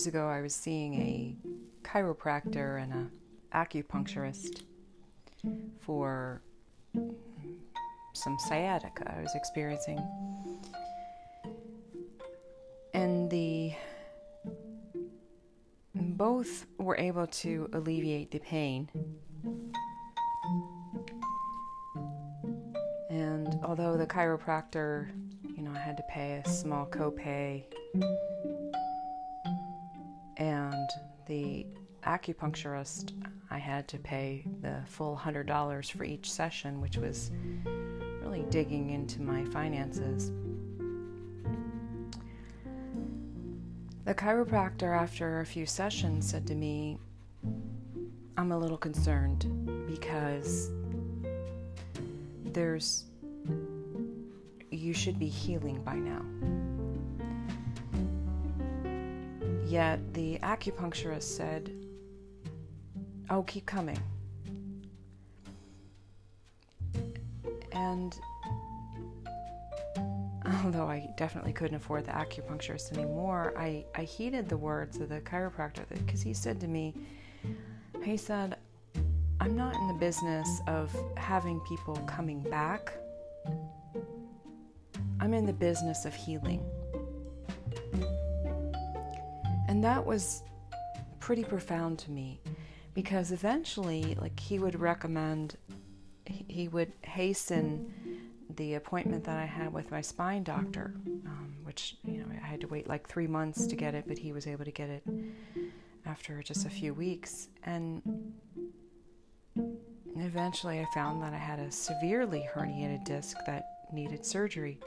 years ago, I was seeing a chiropractor and a acupuncturist for some sciatica I was experiencing. And the both were able to alleviate the pain. And although the chiropractor, you know, I had to pay a small copay, and the acupuncturist, I had to pay the full $100 for each session, which was really digging into my finances. The chiropractor, after a few sessions, said to me, I'm a little concerned because there's, you should be healing by now. Yet the acupuncturist said, Oh, keep coming. And although I definitely couldn't afford the acupuncturist anymore, I, I heeded the words of the chiropractor because he said to me, he said, I'm not in the business of having people coming back. I'm in the business of healing. And that was pretty profound to me because eventually, like, he would recommend, he would hasten the appointment that I had with my spine doctor, um, which, you know, I had to wait like three months to get it, but he was able to get it after just a few weeks. And eventually I found that I had a severely herniated disc that needed surgery.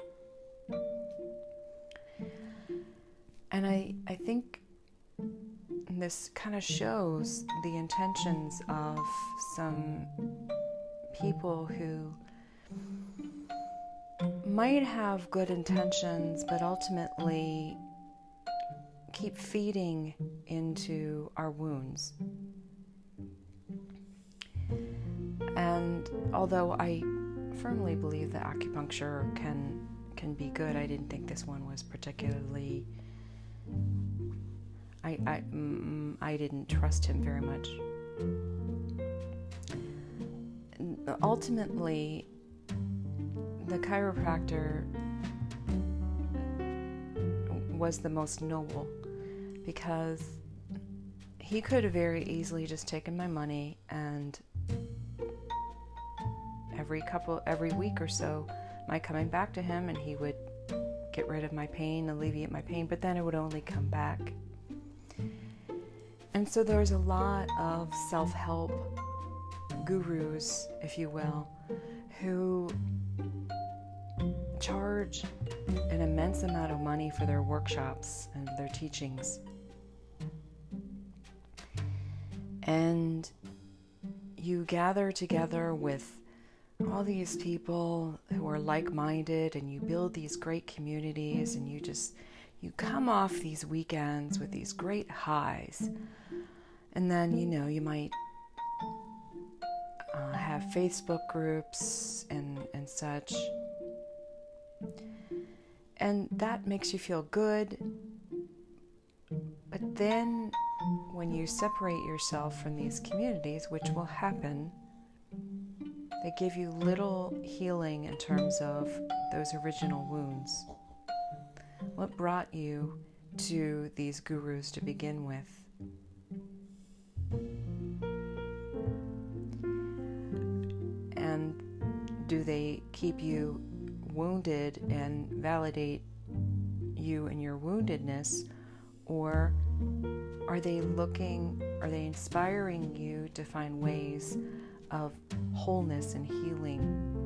And I, I think this kind of shows the intentions of some people who might have good intentions, but ultimately keep feeding into our wounds. And although I firmly believe that acupuncture can can be good, I didn't think this one was particularly. I I, mm, I didn't trust him very much. Ultimately, the chiropractor was the most noble because he could have very easily just taken my money and every couple every week or so my coming back to him and he would get rid of my pain alleviate my pain but then it would only come back and so there's a lot of self-help gurus if you will who charge an immense amount of money for their workshops and their teachings. And you gather together with all these people who are like-minded and you build these great communities and you just you come off these weekends with these great highs and then you know you might uh, have facebook groups and and such and that makes you feel good. But then, when you separate yourself from these communities, which will happen, they give you little healing in terms of those original wounds. What brought you to these gurus to begin with? And do they keep you wounded and validate you and your woundedness? Or are they looking, are they inspiring you to find ways of wholeness and healing?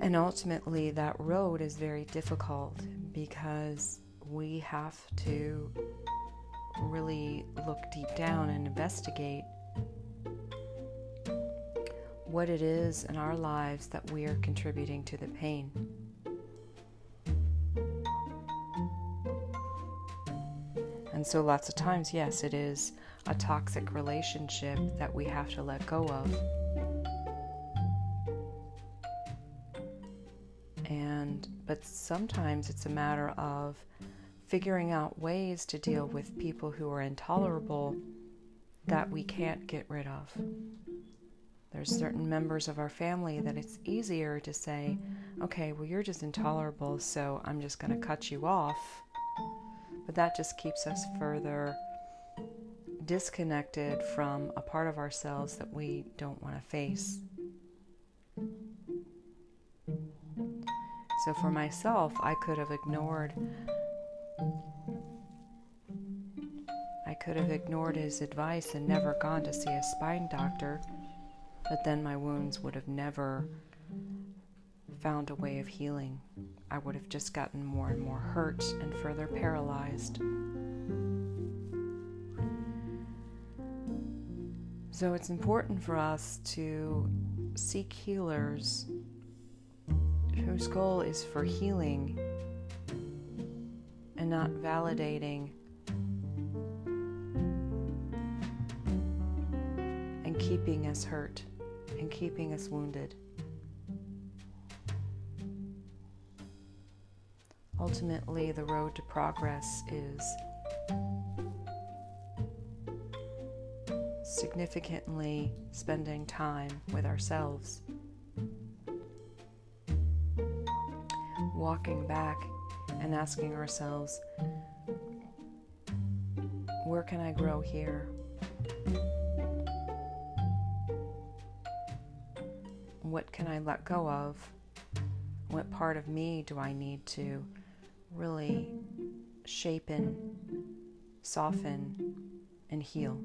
And ultimately, that road is very difficult because we have to really look deep down and investigate what it is in our lives that we are contributing to the pain. And so, lots of times, yes, it is a toxic relationship that we have to let go of. Sometimes it's a matter of figuring out ways to deal with people who are intolerable that we can't get rid of. There's certain members of our family that it's easier to say, okay, well, you're just intolerable, so I'm just going to cut you off. But that just keeps us further disconnected from a part of ourselves that we don't want to face. So for myself, I could have ignored I could have ignored his advice and never gone to see a spine doctor, but then my wounds would have never found a way of healing. I would have just gotten more and more hurt and further paralyzed. So it's important for us to seek healers whose goal is for healing and not validating and keeping us hurt and keeping us wounded. Ultimately, the road to progress is significantly spending time with ourselves, walking back and asking ourselves, where can I grow here? What can I let go of? What part of me do I need to really shape and soften and heal?